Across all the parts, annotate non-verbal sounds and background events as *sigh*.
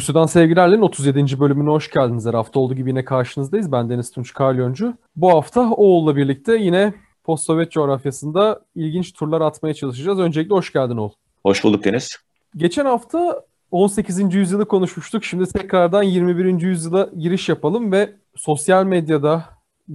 Rusya'dan Sevgilerlerin 37. bölümüne hoş geldiniz. Her hafta olduğu gibi yine karşınızdayız. Ben Deniz Tunç Kalyoncu. Bu hafta Oğul'la birlikte yine post-Sovyet coğrafyasında ilginç turlar atmaya çalışacağız. Öncelikle hoş geldin Oğul. Hoş bulduk Deniz. Geçen hafta 18. yüzyılı konuşmuştuk. Şimdi tekrardan 21. yüzyıla giriş yapalım ve sosyal medyada,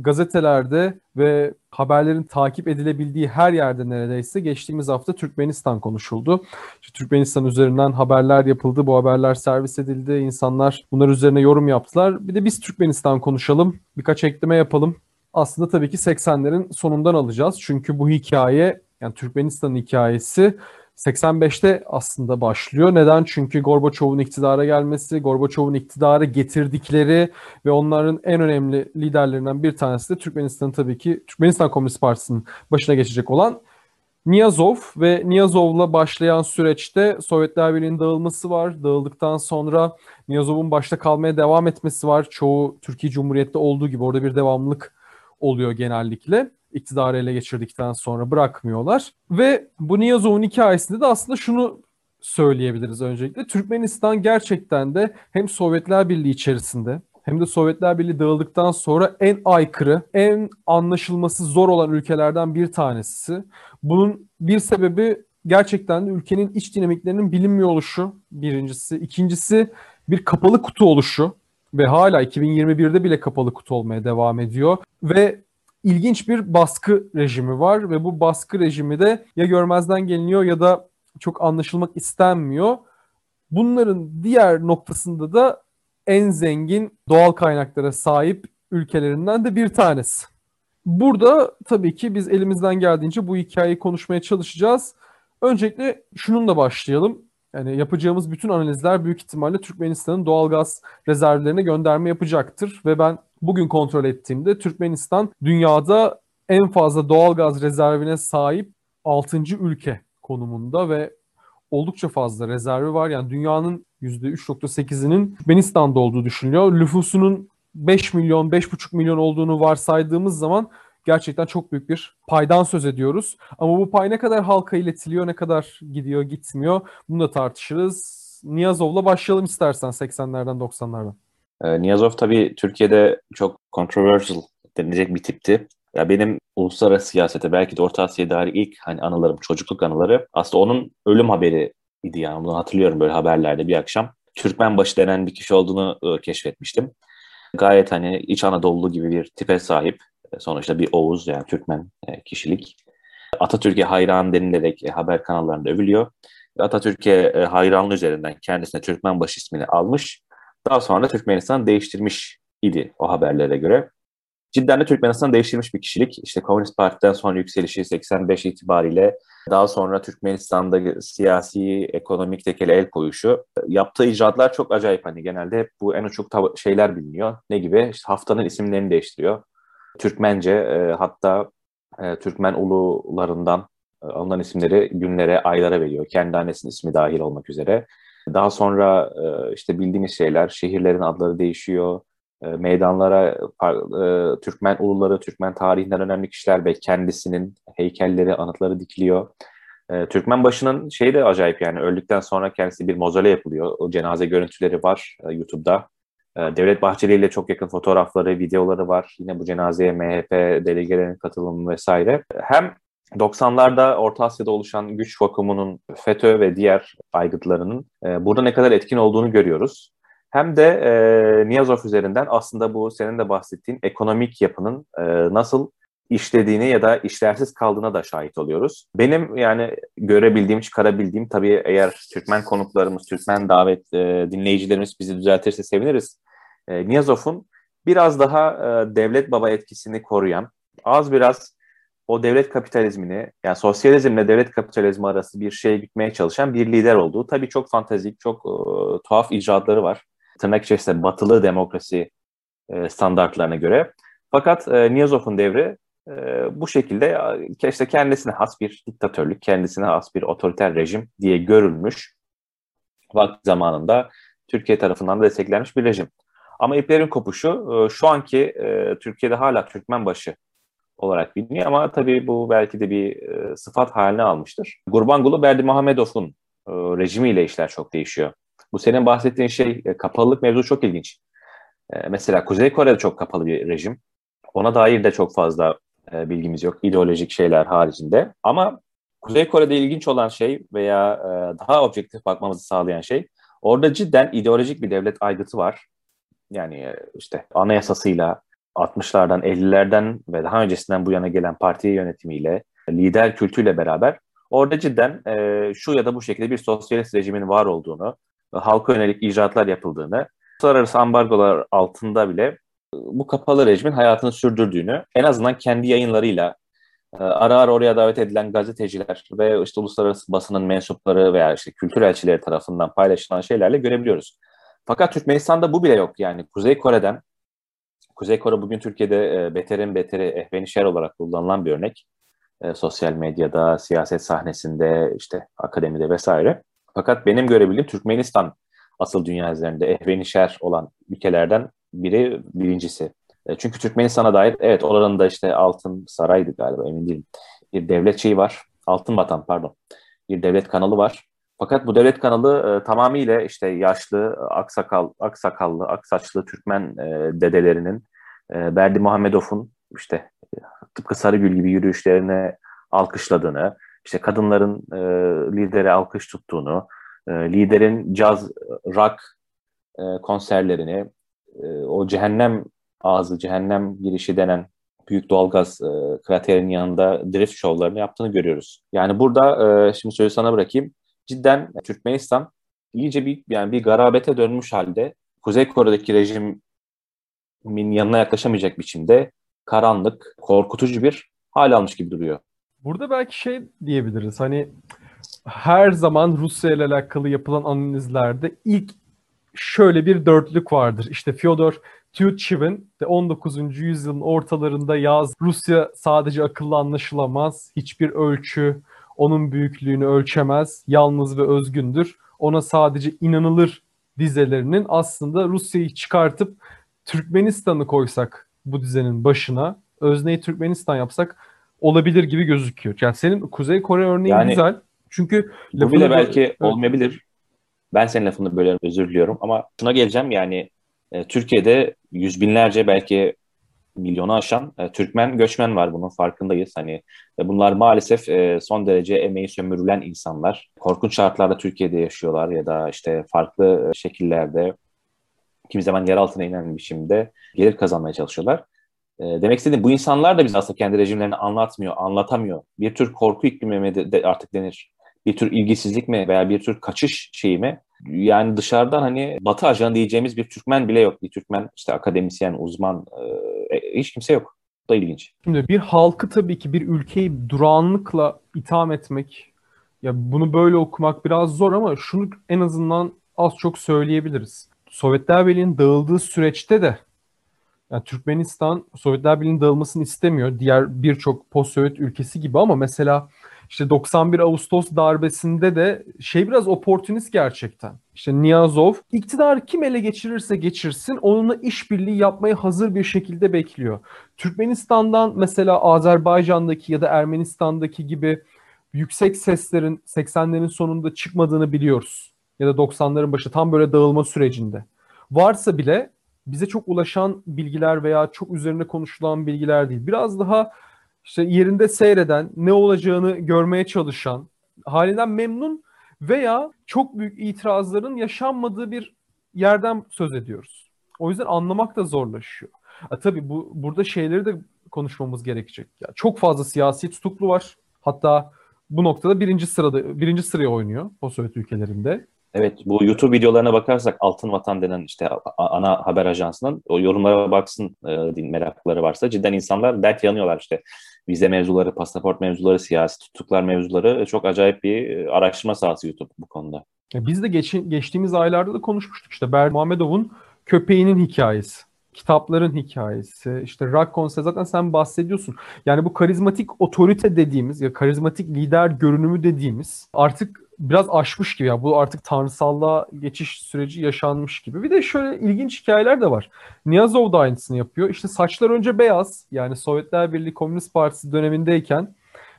gazetelerde ve haberlerin takip edilebildiği her yerde neredeyse geçtiğimiz hafta Türkmenistan konuşuldu. İşte Türkmenistan üzerinden haberler yapıldı, bu haberler servis edildi, insanlar bunlar üzerine yorum yaptılar. Bir de biz Türkmenistan konuşalım, birkaç ekleme yapalım. Aslında tabii ki 80'lerin sonundan alacağız. Çünkü bu hikaye, yani Türkmenistan'ın hikayesi 85'te aslında başlıyor. Neden? Çünkü Gorbaçov'un iktidara gelmesi, Gorbaçov'un iktidara getirdikleri ve onların en önemli liderlerinden bir tanesi de Türkmenistan tabii ki Türkmenistan Komünist Partisi'nin başına geçecek olan Niyazov ve Niyazov'la başlayan süreçte Sovyetler Birliği'nin dağılması var. Dağıldıktan sonra Niyazov'un başta kalmaya devam etmesi var. Çoğu Türkiye Cumhuriyet'te olduğu gibi orada bir devamlılık oluyor genellikle iktidarı ele geçirdikten sonra bırakmıyorlar. Ve bu Niyazov'un hikayesinde de aslında şunu söyleyebiliriz öncelikle. Türkmenistan gerçekten de hem Sovyetler Birliği içerisinde hem de Sovyetler Birliği dağıldıktan sonra en aykırı, en anlaşılması zor olan ülkelerden bir tanesi. Bunun bir sebebi gerçekten de ülkenin iç dinamiklerinin bilinmiyor oluşu birincisi. İkincisi bir kapalı kutu oluşu ve hala 2021'de bile kapalı kutu olmaya devam ediyor. Ve ilginç bir baskı rejimi var ve bu baskı rejimi de ya görmezden geliniyor ya da çok anlaşılmak istenmiyor. Bunların diğer noktasında da en zengin doğal kaynaklara sahip ülkelerinden de bir tanesi. Burada tabii ki biz elimizden geldiğince bu hikayeyi konuşmaya çalışacağız. Öncelikle şununla başlayalım. Yani yapacağımız bütün analizler büyük ihtimalle Türkmenistan'ın doğal gaz rezervlerine gönderme yapacaktır ve ben bugün kontrol ettiğimde Türkmenistan dünyada en fazla doğal gaz rezervine sahip 6. ülke konumunda ve oldukça fazla rezervi var. Yani dünyanın %3.8'inin Türkmenistan'da olduğu düşünülüyor. Nüfusunun 5 milyon, 5,5 milyon olduğunu varsaydığımız zaman gerçekten çok büyük bir paydan söz ediyoruz. Ama bu pay ne kadar halka iletiliyor, ne kadar gidiyor, gitmiyor bunu da tartışırız. Niyazov'la başlayalım istersen 80'lerden 90'lardan. E, Niyazov tabii Türkiye'de çok controversial denilecek bir tipti. Ya benim uluslararası siyasete belki de Orta Asya'ya dair ilk hani anılarım, çocukluk anıları aslında onun ölüm haberi idi yani. Bunu hatırlıyorum böyle haberlerde bir akşam. Türkmenbaşı denen bir kişi olduğunu e, keşfetmiştim. Gayet hani İç Anadolu gibi bir tipe sahip. E, sonuçta bir Oğuz yani Türkmen e, kişilik. Atatürk'e hayran denilerek haber kanallarında övülüyor. Atatürk'e hayranlığı üzerinden kendisine Türkmenbaşı ismini almış daha sonra Türkmenistan değiştirmiş idi o haberlere göre. Cidden de Türkmenistan değiştirmiş bir kişilik. İşte Komünist Parti'den sonra yükselişi 85 itibariyle daha sonra Türkmenistan'da siyasi, ekonomik tekele el koyuşu. Yaptığı icraatlar çok acayip. Hani genelde hep bu en uçuk şeyler biliniyor. Ne gibi? İşte haftanın isimlerini değiştiriyor. Türkmence e, hatta e, Türkmen ulularından e, alınan isimleri günlere, aylara veriyor. Kendi annesinin ismi dahil olmak üzere. Daha sonra e, işte bildiğimiz şeyler, şehirlerin adları değişiyor. E, meydanlara e, Türkmen uluları, Türkmen tarihinden önemli kişiler ve kendisinin heykelleri, anıtları dikiliyor. Türkmen başının şeyi de acayip yani öldükten sonra kendisi bir mozole yapılıyor. O cenaze görüntüleri var YouTube'da. Devlet Bahçeli ile çok yakın fotoğrafları, videoları var. Yine bu cenazeye MHP delegelerinin katılımı vesaire. Hem 90'larda Orta Asya'da oluşan güç vakumunun FETÖ ve diğer aygıtlarının e, burada ne kadar etkin olduğunu görüyoruz. Hem de e, Niyazov üzerinden aslında bu senin de bahsettiğin ekonomik yapının e, nasıl işlediğini ya da işlersiz kaldığına da şahit oluyoruz. Benim yani görebildiğim, çıkarabildiğim tabii eğer Türkmen konuklarımız, Türkmen davet e, dinleyicilerimiz bizi düzeltirse seviniriz. E, Niyazov'un biraz daha e, devlet baba etkisini koruyan, az biraz o devlet kapitalizmini yani sosyalizmle devlet kapitalizmi arası bir şeye gitmeye çalışan bir lider olduğu. Tabii çok fantezik, çok e, tuhaf icraatları var. Tırnak içerisinde batılı demokrasi e, standartlarına göre. Fakat e, Niyazov'un devri e, bu şekilde işte kendisine has bir diktatörlük, kendisine has bir otoriter rejim diye görülmüş. Vakti zamanında Türkiye tarafından da desteklenmiş bir rejim. Ama iplerin kopuşu e, şu anki e, Türkiye'de hala Türkmenbaşı olarak biliniyor ama tabii bu belki de bir e, sıfat haline almıştır. Gurbanguly Berdi Muhammedov'un e, rejimiyle işler çok değişiyor. Bu senin bahsettiğin şey e, kapalılık mevzu çok ilginç. E, mesela Kuzey Kore'de çok kapalı bir rejim. Ona dair de çok fazla e, bilgimiz yok. ideolojik şeyler haricinde. Ama Kuzey Kore'de ilginç olan şey veya e, daha objektif bakmamızı sağlayan şey orada cidden ideolojik bir devlet aygıtı var. Yani e, işte anayasasıyla 60'lardan 50'lerden ve daha öncesinden bu yana gelen parti yönetimiyle lider kültüyle beraber orada cidden e, şu ya da bu şekilde bir sosyalist rejimin var olduğunu, halka yönelik icraatlar yapıldığını, uluslararası ambargolar altında bile bu kapalı rejimin hayatını sürdürdüğünü en azından kendi yayınlarıyla e, ara ara oraya davet edilen gazeteciler ve işte uluslararası basının mensupları veya işte kültür elçileri tarafından paylaşılan şeylerle görebiliyoruz. Fakat Türkmenistan'da bu bile yok. Yani Kuzey Kore'den, Kuzey Kore bugün Türkiye'de e, beterin beteri ehvenişer olarak kullanılan bir örnek. E, sosyal medyada, siyaset sahnesinde, işte akademide vesaire. Fakat benim görebildiğim Türkmenistan asıl dünya üzerinde ehvenişer olan ülkelerden biri birincisi. E, çünkü Türkmenistan'a dair evet oranın da işte Altın Saray'dı galiba emin değilim. Bir devlet şeyi var. Altın Vatan pardon. Bir devlet kanalı var. Fakat bu devlet kanalı e, tamamıyla işte yaşlı, aksakal, aksakallı, aksaçlı Türkmen e, dedelerinin e, Berdi Muhammedov'un işte e, tıpkı Sarıgül gibi yürüyüşlerine alkışladığını, işte kadınların e, lidere alkış tuttuğunu, e, liderin caz, rock e, konserlerini, e, o cehennem ağzı, cehennem girişi denen büyük doğalgaz e, kraterinin yanında drift şovlarını yaptığını görüyoruz. Yani burada e, şimdi sözü sana bırakayım. Cidden Türkmenistan iyice bir yani bir garabete dönmüş halde Kuzey Kore'deki rejimin yanına yaklaşamayacak biçimde karanlık, korkutucu bir hal almış gibi duruyor. Burada belki şey diyebiliriz. Hani her zaman Rusya ile alakalı yapılan analizlerde ilk şöyle bir dörtlük vardır. İşte Fyodor Tyutchev'in 19. yüzyılın ortalarında yaz Rusya sadece akıllı anlaşılamaz, hiçbir ölçü onun büyüklüğünü ölçemez, yalnız ve özgündür. Ona sadece inanılır dizelerinin aslında Rusya'yı çıkartıp Türkmenistan'ı koysak bu dizenin başına, özneyi Türkmenistan yapsak olabilir gibi gözüküyor. Yani senin Kuzey Kore örneği yani, güzel. Çünkü bu bile belki evet. olmayabilir. Ben senin lafını böyle özür diliyorum ama şuna geleceğim yani e, Türkiye'de yüz binlerce belki milyonu aşan e, Türkmen göçmen var bunun farkındayız. Hani e, bunlar maalesef e, son derece emeği sömürülen insanlar. Korkunç şartlarda Türkiye'de yaşıyorlar ya da işte farklı e, şekillerde kimi zaman yer altına inen biçimde gelir kazanmaya çalışıyorlar. E, demek istediğim bu insanlar da biz aslında kendi rejimlerini anlatmıyor, anlatamıyor. Bir tür korku iklimi mi de, de artık denir. Bir tür ilgisizlik mi veya bir tür kaçış şeyi mi? Yani dışarıdan hani Batı ajanı diyeceğimiz bir Türkmen bile yok. Bir Türkmen işte akademisyen, uzman e, e, hiç kimse yok. Bu da ilginç. Şimdi bir halkı tabii ki bir ülkeyi durağanlıkla itham etmek ya bunu böyle okumak biraz zor ama şunu en azından az çok söyleyebiliriz. Sovyetler Birliği'nin dağıldığı süreçte de yani Türkmenistan Sovyetler Birliği'nin dağılmasını istemiyor. Diğer birçok post-Sovyet ülkesi gibi ama mesela işte 91 Ağustos darbesinde de şey biraz oportunist gerçekten. İşte Niyazov iktidar kim ele geçirirse geçirsin onunla işbirliği yapmaya hazır bir şekilde bekliyor. Türkmenistan'dan mesela Azerbaycan'daki ya da Ermenistan'daki gibi yüksek seslerin 80'lerin sonunda çıkmadığını biliyoruz. Ya da 90'ların başı tam böyle dağılma sürecinde. Varsa bile bize çok ulaşan bilgiler veya çok üzerine konuşulan bilgiler değil. Biraz daha işte yerinde seyreden, ne olacağını görmeye çalışan, halinden memnun veya çok büyük itirazların yaşanmadığı bir yerden söz ediyoruz. O yüzden anlamak da zorlaşıyor. E, tabii bu burada şeyleri de konuşmamız gerekecek. Yani çok fazla siyasi tutuklu var. Hatta bu noktada birinci sırada birinci sıraya oynuyor post ülkelerinde. Evet bu YouTube videolarına bakarsak Altın Vatan denen işte ana haber ajansının o yorumlara baksın e, merakları varsa cidden insanlar dert yanıyorlar işte vize mevzuları, pasaport mevzuları, siyasi tutuklar mevzuları çok acayip bir e, araştırma sahası YouTube bu konuda. Biz de geç, geçtiğimiz aylarda da konuşmuştuk işte Ber Muhammedov'un köpeğinin hikayesi kitapların hikayesi, işte rock konser zaten sen bahsediyorsun. Yani bu karizmatik otorite dediğimiz ya karizmatik lider görünümü dediğimiz artık biraz aşmış gibi ya. Bu artık tanrısallığa geçiş süreci yaşanmış gibi. Bir de şöyle ilginç hikayeler de var. Niyazov da aynısını yapıyor. İşte saçlar önce beyaz. Yani Sovyetler Birliği Komünist Partisi dönemindeyken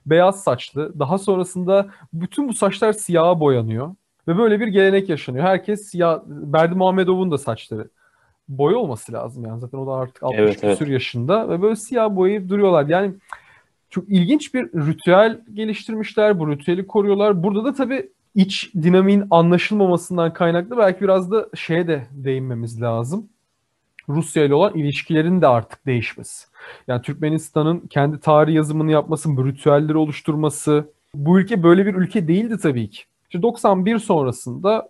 beyaz saçlı. Daha sonrasında bütün bu saçlar siyaha boyanıyor. Ve böyle bir gelenek yaşanıyor. Herkes ya Berdi Muhammedov'un da saçları boy olması lazım yani zaten o da artık 60 evet, küsür evet. yaşında ve böyle siyah boyayıp duruyorlar. Yani çok ilginç bir ritüel geliştirmişler. Bu ritüeli koruyorlar. Burada da tabii iç dinamiğin anlaşılmamasından kaynaklı belki biraz da şeye de değinmemiz lazım. Rusya ile olan ilişkilerin de artık değişmesi. Yani Türkmenistan'ın kendi tarih yazımını yapması, bu ritüelleri oluşturması. Bu ülke böyle bir ülke değildi tabii ki. İşte 91 sonrasında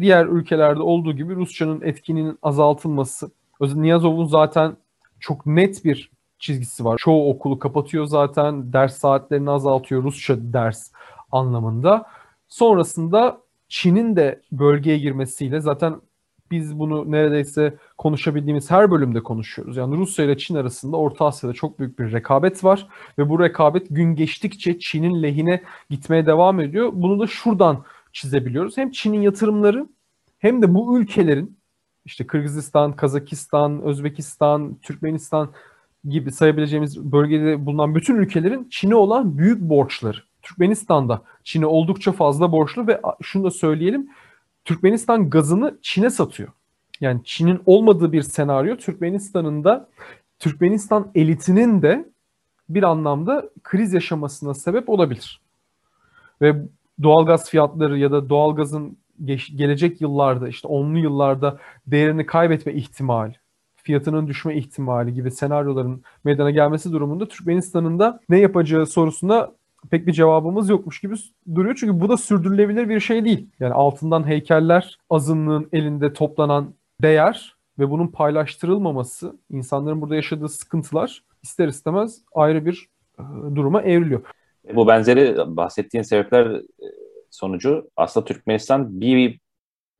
diğer ülkelerde olduğu gibi Rusçanın etkinin azaltılması. Niyazov'un zaten çok net bir çizgisi var. Çoğu okulu kapatıyor zaten. Ders saatlerini azaltıyor Rusça ders anlamında. Sonrasında Çin'in de bölgeye girmesiyle zaten biz bunu neredeyse konuşabildiğimiz her bölümde konuşuyoruz. Yani Rusya ile Çin arasında Orta Asya'da çok büyük bir rekabet var ve bu rekabet gün geçtikçe Çin'in lehine gitmeye devam ediyor. Bunu da şuradan çizebiliyoruz. Hem Çin'in yatırımları hem de bu ülkelerin işte Kırgızistan, Kazakistan, Özbekistan, Türkmenistan gibi sayabileceğimiz bölgede bulunan bütün ülkelerin Çin'e olan büyük borçları. Türkmenistan'da Çin'e oldukça fazla borçlu ve şunu da söyleyelim. Türkmenistan gazını Çin'e satıyor. Yani Çin'in olmadığı bir senaryo Türkmenistan'ın da Türkmenistan elitinin de bir anlamda kriz yaşamasına sebep olabilir. Ve doğalgaz fiyatları ya da doğalgazın gelecek yıllarda işte onlu yıllarda değerini kaybetme ihtimali, fiyatının düşme ihtimali gibi senaryoların meydana gelmesi durumunda Türkmenistan'ın da ne yapacağı sorusuna pek bir cevabımız yokmuş gibi duruyor. Çünkü bu da sürdürülebilir bir şey değil. Yani altından heykeller, azınlığın elinde toplanan değer ve bunun paylaştırılmaması, insanların burada yaşadığı sıkıntılar ister istemez ayrı bir e, duruma evriliyor. Bu benzeri bahsettiğin sebepler e, sonucu aslında Türkmenistan bir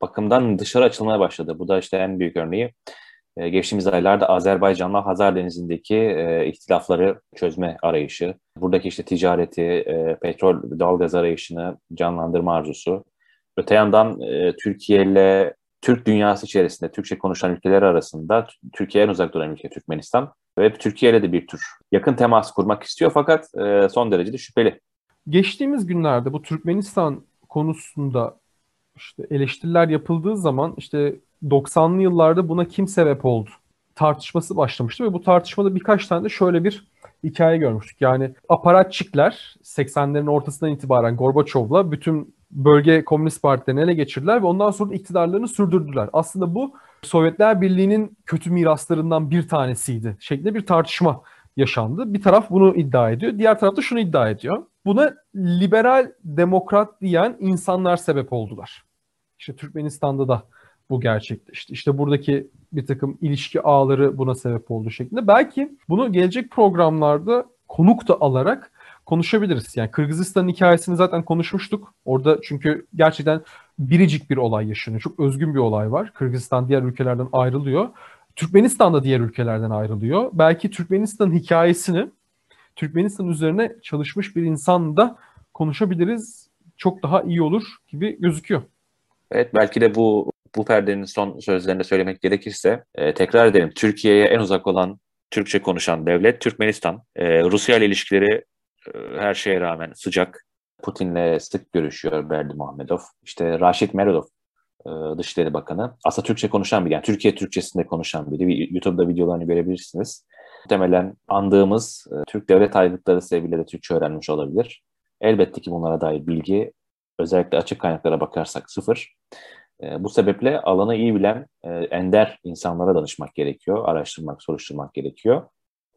bakımdan dışarı açılmaya başladı. Bu da işte en büyük örneği. E, geçtiğimiz aylarda Azerbaycan'la Hazar Denizi'ndeki e, ihtilafları çözme arayışı, buradaki işte ticareti, e, petrol, doğalgaz arayışını canlandırma arzusu. Öte yandan e, Türkiye ile Türk dünyası içerisinde Türkçe konuşan ülkeler arasında Türkiye'ye uzak duran ülke Türkmenistan ve Türkiye ile de bir tür yakın temas kurmak istiyor fakat e, son derece de şüpheli. Geçtiğimiz günlerde bu Türkmenistan konusunda işte eleştiriler yapıldığı zaman işte 90'lı yıllarda buna kim sebep oldu tartışması başlamıştı ve bu tartışmada birkaç tane de şöyle bir hikaye görmüştük. Yani aparatçikler 80'lerin ortasından itibaren Gorbaçov'la bütün bölge komünist partilerini ele geçirdiler ve ondan sonra da iktidarlarını sürdürdüler. Aslında bu Sovyetler Birliği'nin kötü miraslarından bir tanesiydi şeklinde bir tartışma yaşandı. Bir taraf bunu iddia ediyor, diğer taraf da şunu iddia ediyor. Buna liberal demokrat diyen insanlar sebep oldular. İşte Türkmenistan'da da bu gerçekleşti. İşte buradaki bir takım ilişki ağları buna sebep oldu şeklinde. Belki bunu gelecek programlarda konuk da alarak konuşabiliriz. Yani Kırgızistan'ın hikayesini zaten konuşmuştuk. Orada çünkü gerçekten biricik bir olay yaşanıyor. Çok özgün bir olay var. Kırgızistan diğer ülkelerden ayrılıyor. Türkmenistan da diğer ülkelerden ayrılıyor. Belki Türkmenistan'ın hikayesini Türkmenistan üzerine çalışmış bir insan da konuşabiliriz. Çok daha iyi olur gibi gözüküyor. Evet belki de bu bu perdenin son sözlerinde söylemek gerekirse e, tekrar edelim. Türkiye'ye en uzak olan Türkçe konuşan devlet Türkmenistan. E, Rusya ile ilişkileri e, her şeye rağmen sıcak. Putin'le sık görüşüyor Berdi Muhammedov. İşte Raşit Meredov e, Dışişleri Bakanı. Aslında Türkçe konuşan bir, yani Türkiye Türkçesinde konuşan biri. YouTube'da videolarını görebilirsiniz. Muhtemelen andığımız e, Türk devlet ayrılıkları sebebiyle de Türkçe öğrenmiş olabilir. Elbette ki bunlara dair bilgi özellikle açık kaynaklara bakarsak sıfır. E, bu sebeple alanı iyi bilen e, ender insanlara danışmak gerekiyor, araştırmak, soruşturmak gerekiyor.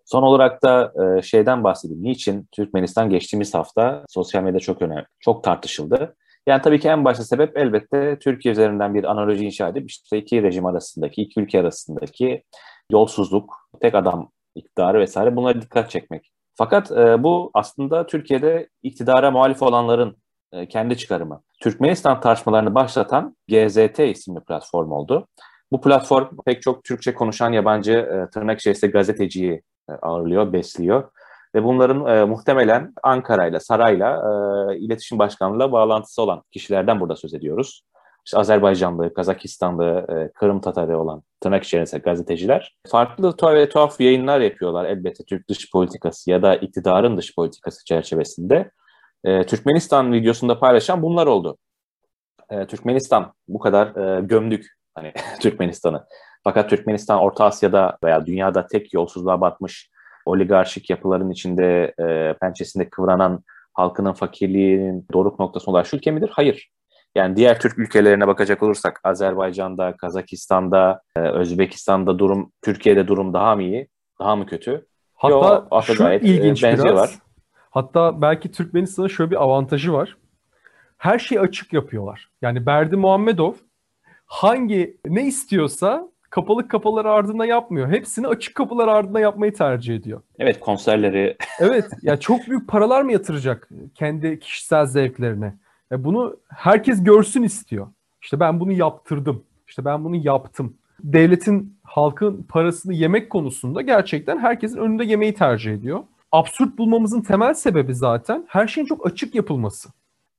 Son olarak da e, şeyden bahsedeyim. Niçin Türkmenistan geçtiğimiz hafta sosyal medya çok önemli, çok tartışıldı. Yani tabii ki en başta sebep elbette Türkiye üzerinden bir analoji inşa edip işte iki rejim arasındaki, iki ülke arasındaki yolsuzluk, tek adam iktidarı vesaire bunlara dikkat çekmek. Fakat e, bu aslında Türkiye'de iktidara muhalif olanların kendi çıkarımı. Türkmenistan tartışmalarını başlatan GZT isimli platform oldu. Bu platform pek çok Türkçe konuşan yabancı e, tırnak içerisinde gazeteciyi e, ağırlıyor, besliyor. Ve bunların e, muhtemelen Ankara'yla, Saray'la e, iletişim başkanlığıyla bağlantısı olan kişilerden burada söz ediyoruz. İşte Azerbaycanlı, Kazakistanlı, e, Kırım Tatarı olan tırnak içerisinde gazeteciler farklı tuhaf ve tuhaf yayınlar yapıyorlar elbette Türk dış politikası ya da iktidarın dış politikası çerçevesinde. E, Türkmenistan videosunda paylaşan bunlar oldu. e, Türkmenistan bu kadar e, gömdük hani *laughs* Türkmenistan'ı. Fakat Türkmenistan Orta Asya'da veya dünyada tek yolsuzluğa batmış oligarşik yapıların içinde e, pençesinde kıvranan halkının fakirliğinin doruk noktası olan ülke midir? Hayır. Yani diğer Türk ülkelerine bakacak olursak Azerbaycan'da, Kazakistan'da, e, Özbekistan'da durum, Türkiye'de durum daha mı iyi, daha mı kötü? Hatta Yo, şu gayet, e, ilginç e, biraz. Hatta belki Türkmenistan'ın şöyle bir avantajı var. Her şeyi açık yapıyorlar. Yani Berdi Muhammedov hangi ne istiyorsa kapalı kapılar ardında yapmıyor. Hepsini açık kapılar ardında yapmayı tercih ediyor. Evet konserleri. *laughs* evet ya çok büyük paralar mı yatıracak kendi kişisel zevklerine? Ya bunu herkes görsün istiyor. İşte ben bunu yaptırdım. İşte ben bunu yaptım. Devletin halkın parasını yemek konusunda gerçekten herkesin önünde yemeyi tercih ediyor. Absürt bulmamızın temel sebebi zaten her şeyin çok açık yapılması.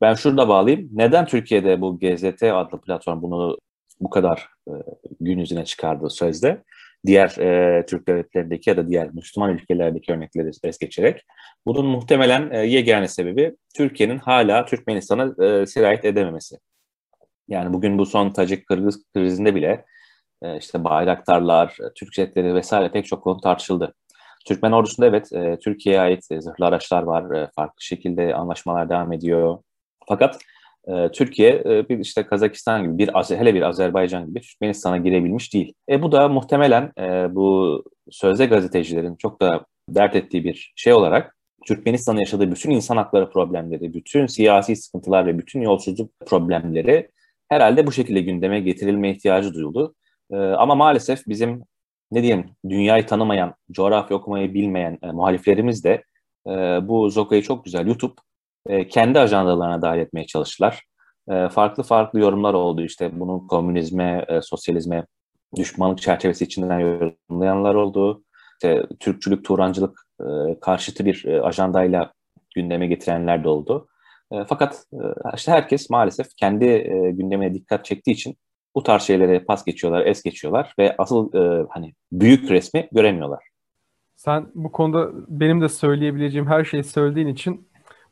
Ben şurada bağlayayım. Neden Türkiye'de bu GZT adlı platform bunu bu kadar e, gün yüzüne çıkardığı sözde? Diğer e, Türk devletlerindeki ya da diğer Müslüman ülkelerdeki örnekleri es geçerek. Bunun muhtemelen e, yegane sebebi Türkiye'nin hala Türkmenistan'a e, sirayet edememesi. Yani bugün bu son Tacik-Kırgız krizinde bile e, işte bayraktarlar, Türk jetleri vesaire pek çok konu tartışıldı. Türkmen ordusunda evet e, Türkiye'ye ait e, zırhlı araçlar var. E, farklı şekilde anlaşmalar devam ediyor. Fakat e, Türkiye e, bir işte Kazakistan gibi bir hele bir Azerbaycan gibi Türkmenistan'a girebilmiş değil. E bu da muhtemelen e, bu sözde gazetecilerin çok da dert ettiği bir şey olarak Türkmenistan'ın yaşadığı bütün insan hakları problemleri, bütün siyasi sıkıntılar ve bütün yolsuzluk problemleri herhalde bu şekilde gündeme getirilme ihtiyacı duyuldu. E, ama maalesef bizim ne diyeyim dünyayı tanımayan, coğrafya okumayı bilmeyen e, muhaliflerimiz de e, bu Zoka'yı çok güzel YouTube e, kendi ajandalarına dahil etmeye çalıştılar. E, farklı farklı yorumlar oldu işte bunun komünizme, e, sosyalizme düşmanlık çerçevesi içinden yorumlayanlar oldu. İşte Türkçülük, Turancılık e, karşıtı bir e, ajandayla gündeme getirenler de oldu. E, fakat e, işte herkes maalesef kendi e, gündemine dikkat çektiği için bu tarz şeylere pas geçiyorlar, es geçiyorlar ve asıl e, hani büyük resmi göremiyorlar. Sen bu konuda benim de söyleyebileceğim her şeyi söylediğin için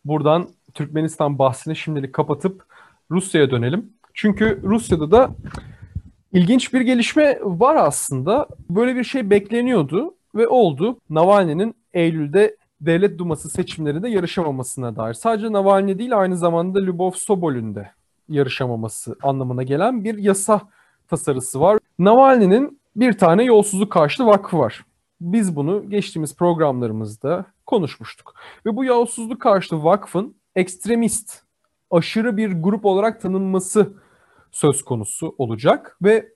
buradan Türkmenistan bahsini şimdilik kapatıp Rusya'ya dönelim. Çünkü Rusya'da da ilginç bir gelişme var aslında. Böyle bir şey bekleniyordu ve oldu. Navalny'nin Eylül'de Devlet Duması seçimlerinde yarışamamasına dair. Sadece Navalny değil aynı zamanda Lubov Sobol'ün de yarışamaması anlamına gelen bir yasa tasarısı var. Navalny'nin bir tane yolsuzluk karşıtı vakfı var. Biz bunu geçtiğimiz programlarımızda konuşmuştuk. Ve bu yolsuzluk karşıtı vakfın ekstremist, aşırı bir grup olarak tanınması söz konusu olacak ve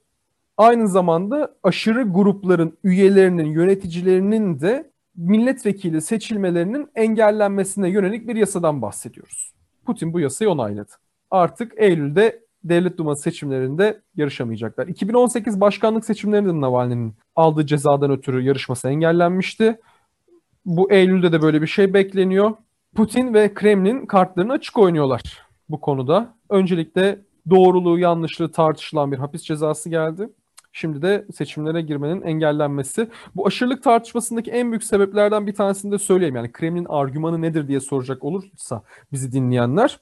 aynı zamanda aşırı grupların üyelerinin, yöneticilerinin de milletvekili seçilmelerinin engellenmesine yönelik bir yasadan bahsediyoruz. Putin bu yasayı onayladı. Artık Eylül'de Devlet Duması seçimlerinde yarışamayacaklar. 2018 başkanlık seçimlerinde Navalny'nin aldığı cezadan ötürü yarışması engellenmişti. Bu Eylül'de de böyle bir şey bekleniyor. Putin ve Kremlin kartlarını açık oynuyorlar bu konuda. Öncelikle doğruluğu yanlışlığı tartışılan bir hapis cezası geldi. Şimdi de seçimlere girmenin engellenmesi. Bu aşırılık tartışmasındaki en büyük sebeplerden bir tanesini de söyleyeyim. Yani Kremlin argümanı nedir diye soracak olursa bizi dinleyenler.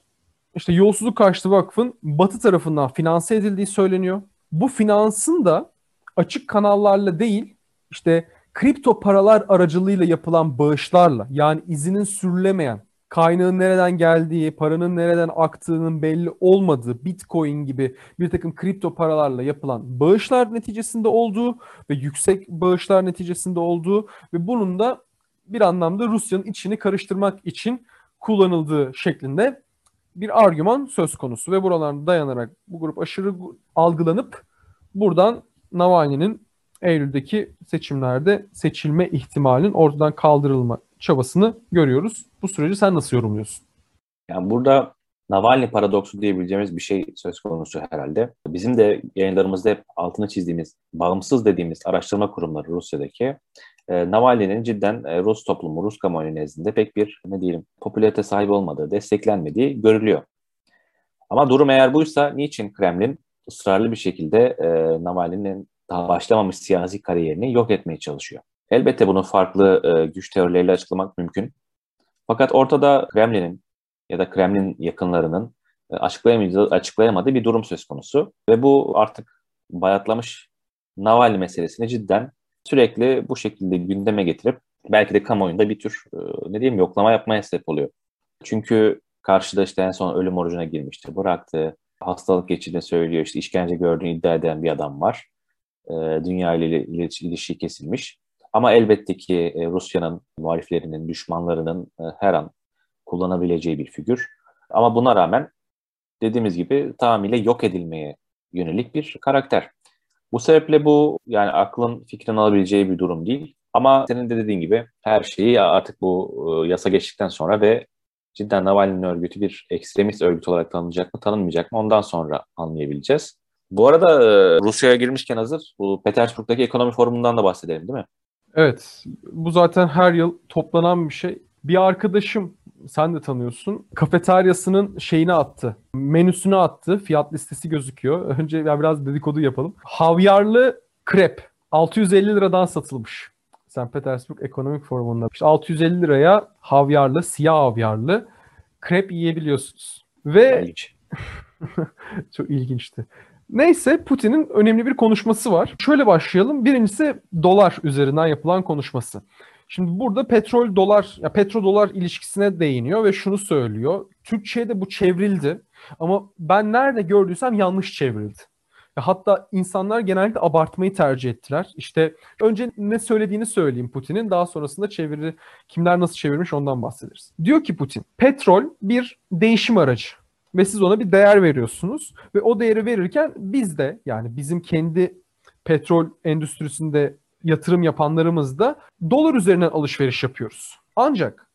İşte Yolsuzluk Karşıtı Vakfı'nın Batı tarafından finanse edildiği söyleniyor. Bu finansın da açık kanallarla değil, işte kripto paralar aracılığıyla yapılan bağışlarla yani izinin sürülemeyen, kaynağın nereden geldiği, paranın nereden aktığının belli olmadığı Bitcoin gibi bir takım kripto paralarla yapılan bağışlar neticesinde olduğu ve yüksek bağışlar neticesinde olduğu ve bunun da bir anlamda Rusya'nın içini karıştırmak için kullanıldığı şeklinde bir argüman söz konusu ve buralarına dayanarak bu grup aşırı algılanıp buradan Navalny'nin Eylül'deki seçimlerde seçilme ihtimalinin ortadan kaldırılma çabasını görüyoruz. Bu süreci sen nasıl yorumluyorsun? Yani burada Navalny paradoksu diyebileceğimiz bir şey söz konusu herhalde. Bizim de yayınlarımızda hep altını çizdiğimiz, bağımsız dediğimiz araştırma kurumları Rusya'daki e, Navalny'nin cidden e, Rus toplumu, Rus kamuoyu nezdinde pek bir ne diyelim popülarite sahibi olmadığı, desteklenmediği görülüyor. Ama durum eğer buysa niçin Kremlin ısrarlı bir şekilde e, Navalny'nin daha başlamamış siyasi kariyerini yok etmeye çalışıyor? Elbette bunu farklı e, güç teorileriyle açıklamak mümkün. Fakat ortada Kremlin'in ya da Kremlin yakınlarının e, açıklayamadığı bir durum söz konusu. Ve bu artık bayatlamış Navalny meselesini cidden sürekli bu şekilde gündeme getirip belki de kamuoyunda bir tür e, ne diyeyim yoklama yapmaya sebep oluyor. Çünkü karşıda işte en son ölüm orucuna girmişti. Bıraktı. Hastalık geçirdiğini söylüyor. İşte işkence gördüğünü iddia eden bir adam var. E, dünya ile ilişki kesilmiş. Ama elbette ki e, Rusya'nın muhaliflerinin, düşmanlarının her an kullanabileceği bir figür. Ama buna rağmen dediğimiz gibi tamamıyla yok edilmeye yönelik bir karakter. Bu sebeple bu yani aklın fikrin alabileceği bir durum değil. Ama senin de dediğin gibi her şeyi artık bu e, yasa geçtikten sonra ve cidden Navalny'nin örgütü bir ekstremist örgüt olarak tanınacak mı tanınmayacak mı ondan sonra anlayabileceğiz. Bu arada e, Rusya'ya girmişken hazır bu Petersburg'daki ekonomi forumundan da bahsedelim değil mi? Evet. Bu zaten her yıl toplanan bir şey. Bir arkadaşım sen de tanıyorsun. Kafeteryasının şeyini attı. Menüsünü attı. Fiyat listesi gözüküyor. *laughs* Önce ya biraz dedikodu yapalım. Havyarlı krep 650 liradan satılmış. St. Petersburg Ekonomik Forumu'nda. İşte 650 liraya havyarlı, siyah havyarlı krep yiyebiliyorsunuz. Ve *laughs* çok ilginçti. Neyse Putin'in önemli bir konuşması var. Şöyle başlayalım. Birincisi dolar üzerinden yapılan konuşması. Şimdi burada petrol dolar ya petro dolar ilişkisine değiniyor ve şunu söylüyor. Türkçe'ye de bu çevrildi ama ben nerede gördüysem yanlış çevrildi. Hatta insanlar genellikle abartmayı tercih ettiler. İşte önce ne söylediğini söyleyeyim Putin'in daha sonrasında çeviri kimler nasıl çevirmiş ondan bahsederiz. Diyor ki Putin petrol bir değişim aracı ve siz ona bir değer veriyorsunuz ve o değeri verirken biz de yani bizim kendi petrol endüstrisinde yatırım yapanlarımız da dolar üzerinden alışveriş yapıyoruz. Ancak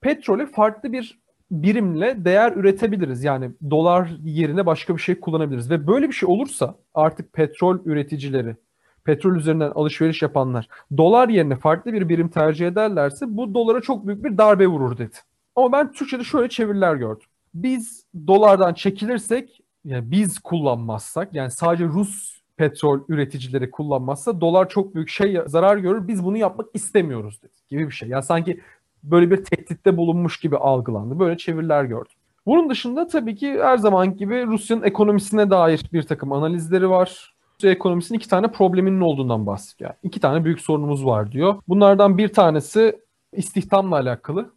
petrole farklı bir birimle değer üretebiliriz. Yani dolar yerine başka bir şey kullanabiliriz. Ve böyle bir şey olursa artık petrol üreticileri, petrol üzerinden alışveriş yapanlar dolar yerine farklı bir birim tercih ederlerse bu dolara çok büyük bir darbe vurur dedi. Ama ben Türkçe'de şöyle çeviriler gördüm. Biz dolardan çekilirsek, yani biz kullanmazsak, yani sadece Rus petrol üreticileri kullanmazsa dolar çok büyük şey zarar görür. Biz bunu yapmak istemiyoruz dedi gibi bir şey. Yani sanki böyle bir tehditte bulunmuş gibi algılandı. Böyle çeviriler gördüm. Bunun dışında tabii ki her zaman gibi Rusya'nın ekonomisine dair bir takım analizleri var. Rusya ekonomisinin iki tane probleminin olduğundan bahsediyor. Yani iki tane büyük sorunumuz var diyor. Bunlardan bir tanesi istihdamla alakalı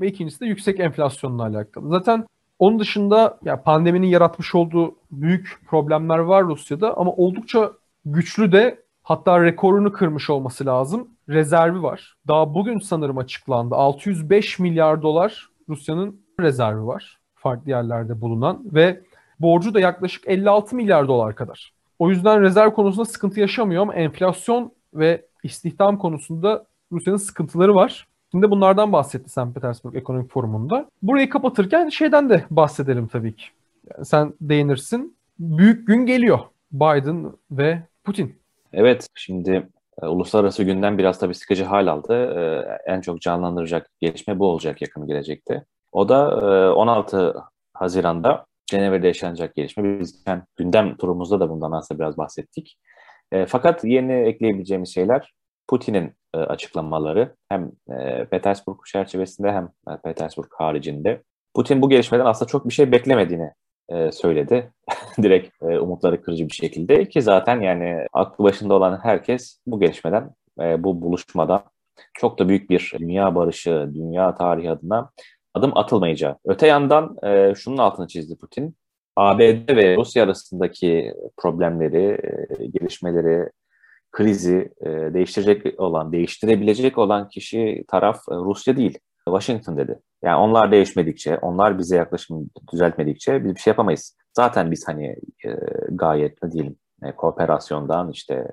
ve ikincisi de yüksek enflasyonla alakalı. Zaten onun dışında ya pandeminin yaratmış olduğu büyük problemler var Rusya'da ama oldukça güçlü de hatta rekorunu kırmış olması lazım. Rezervi var. Daha bugün sanırım açıklandı. 605 milyar dolar Rusya'nın rezervi var. Farklı yerlerde bulunan ve borcu da yaklaşık 56 milyar dolar kadar. O yüzden rezerv konusunda sıkıntı yaşamıyor ama enflasyon ve istihdam konusunda Rusya'nın sıkıntıları var. Şimdi bunlardan bahsetti St. Petersburg Ekonomik Forumu'nda. Burayı kapatırken şeyden de bahsedelim tabii ki. Yani sen değinirsin. Büyük gün geliyor. Biden ve Putin. Evet, şimdi e, uluslararası günden biraz tabii sıkıcı hal aldı. E, en çok canlandıracak gelişme bu olacak yakın gelecekte. O da e, 16 Haziran'da Cenevre'de yaşanacak gelişme. Biz gündem turumuzda da bundan aslında biraz bahsettik. E, fakat yeni ekleyebileceğimiz şeyler Putin'in e, açıklamaları hem e, Petersburg çerçevesinde hem e, Petersburg haricinde. Putin bu gelişmeden aslında çok bir şey beklemediğini e, söyledi. *laughs* Direkt e, umutları kırıcı bir şekilde ki zaten yani aklı başında olan herkes bu gelişmeden, e, bu buluşmadan çok da büyük bir dünya barışı, dünya tarihi adına adım atılmayacağı. Öte yandan e, şunun altını çizdi Putin. ABD ve Rusya arasındaki problemleri, e, gelişmeleri, krizi e, değiştirecek olan, değiştirebilecek olan kişi taraf e, Rusya değil. Washington dedi. Yani onlar değişmedikçe, onlar bize yaklaşım düzeltmedikçe biz bir şey yapamayız. Zaten biz hani e, gayet ne diyelim e, kooperasyondan işte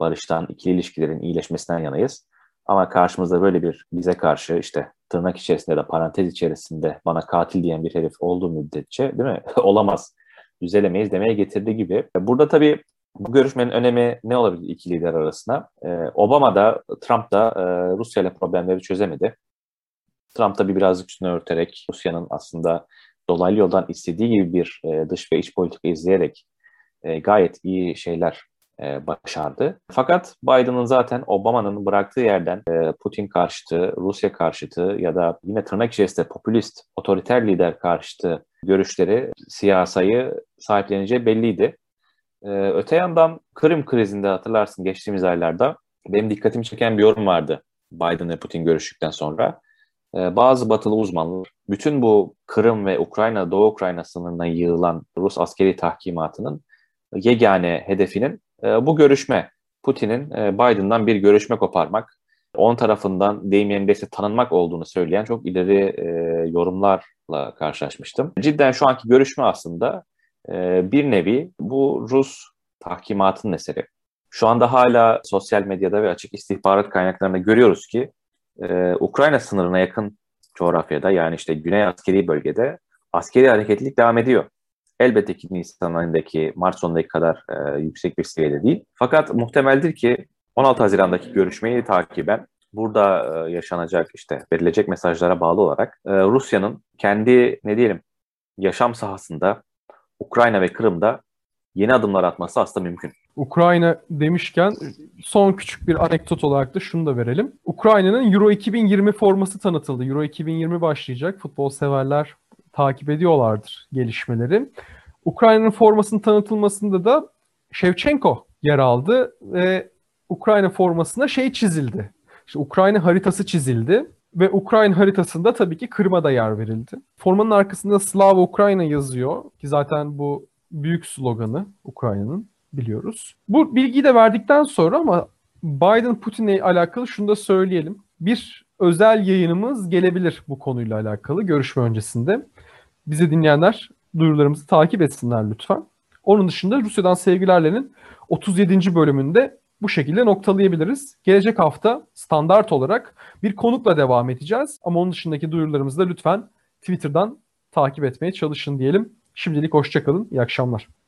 barıştan, ikili ilişkilerin iyileşmesinden yanayız. Ama karşımızda böyle bir bize karşı işte tırnak içerisinde de parantez içerisinde bana katil diyen bir herif olduğu müddetçe değil mi? *laughs* Olamaz. Düzelemeyiz demeye getirdiği gibi. Burada tabii bu görüşmenin önemi ne olabilir iki lider arasında? Ee, Obama da Trump da e, Rusya ile problemleri çözemedi. Trump da bir birazcık üstüne örterek Rusya'nın aslında dolaylı yoldan istediği gibi bir e, dış ve iç politika izleyerek e, gayet iyi şeyler e, başardı. Fakat Biden'ın zaten Obama'nın bıraktığı yerden e, Putin karşıtı, Rusya karşıtı ya da yine tırnak içerisinde popülist, otoriter lider karşıtı görüşleri siyasayı sahipleneceği belliydi. E, öte yandan Kırım krizinde hatırlarsın geçtiğimiz aylarda benim dikkatimi çeken bir yorum vardı Biden ve Putin görüştükten sonra. Bazı batılı uzmanlar bütün bu Kırım ve Ukrayna, Doğu Ukrayna sınırına yığılan Rus askeri tahkimatının yegane hedefinin e, bu görüşme, Putin'in e, Biden'dan bir görüşme koparmak, onun tarafından deyim yerindeyse tanınmak olduğunu söyleyen çok ileri e, yorumlarla karşılaşmıştım. Cidden şu anki görüşme aslında bir nevi bu Rus tahkimatın eseri. Şu anda hala sosyal medyada ve açık istihbarat kaynaklarında görüyoruz ki Ukrayna sınırına yakın coğrafyada yani işte Güney askeri bölgede askeri hareketlilik devam ediyor. Elbette ki Nisan ayındaki, Mart sonundaki kadar e, yüksek bir seviyede değil. Fakat muhtemeldir ki 16 Haziran'daki görüşmeyi takiben burada e, yaşanacak işte verilecek mesajlara bağlı olarak e, Rusya'nın kendi ne diyelim yaşam sahasında Ukrayna ve Kırım'da yeni adımlar atması aslında mümkün. Ukrayna demişken son küçük bir anekdot olarak da şunu da verelim. Ukrayna'nın Euro 2020 forması tanıtıldı. Euro 2020 başlayacak. Futbol severler takip ediyorlardır gelişmeleri. Ukrayna'nın formasının tanıtılmasında da Shevchenko yer aldı ve Ukrayna formasına şey çizildi. İşte Ukrayna haritası çizildi ve Ukrayna haritasında tabii ki Kırım'a da yer verildi. Formanın arkasında Slava Ukrayna yazıyor ki zaten bu büyük sloganı Ukrayna'nın biliyoruz. Bu bilgiyi de verdikten sonra ama Biden Putin'le alakalı şunu da söyleyelim. Bir özel yayınımız gelebilir bu konuyla alakalı görüşme öncesinde. Bizi dinleyenler duyurularımızı takip etsinler lütfen. Onun dışında Rusya'dan Sevgilerle'nin 37. bölümünde bu şekilde noktalayabiliriz. Gelecek hafta standart olarak bir konukla devam edeceğiz. Ama onun dışındaki duyurularımızı da lütfen Twitter'dan takip etmeye çalışın diyelim. Şimdilik hoşçakalın, iyi akşamlar.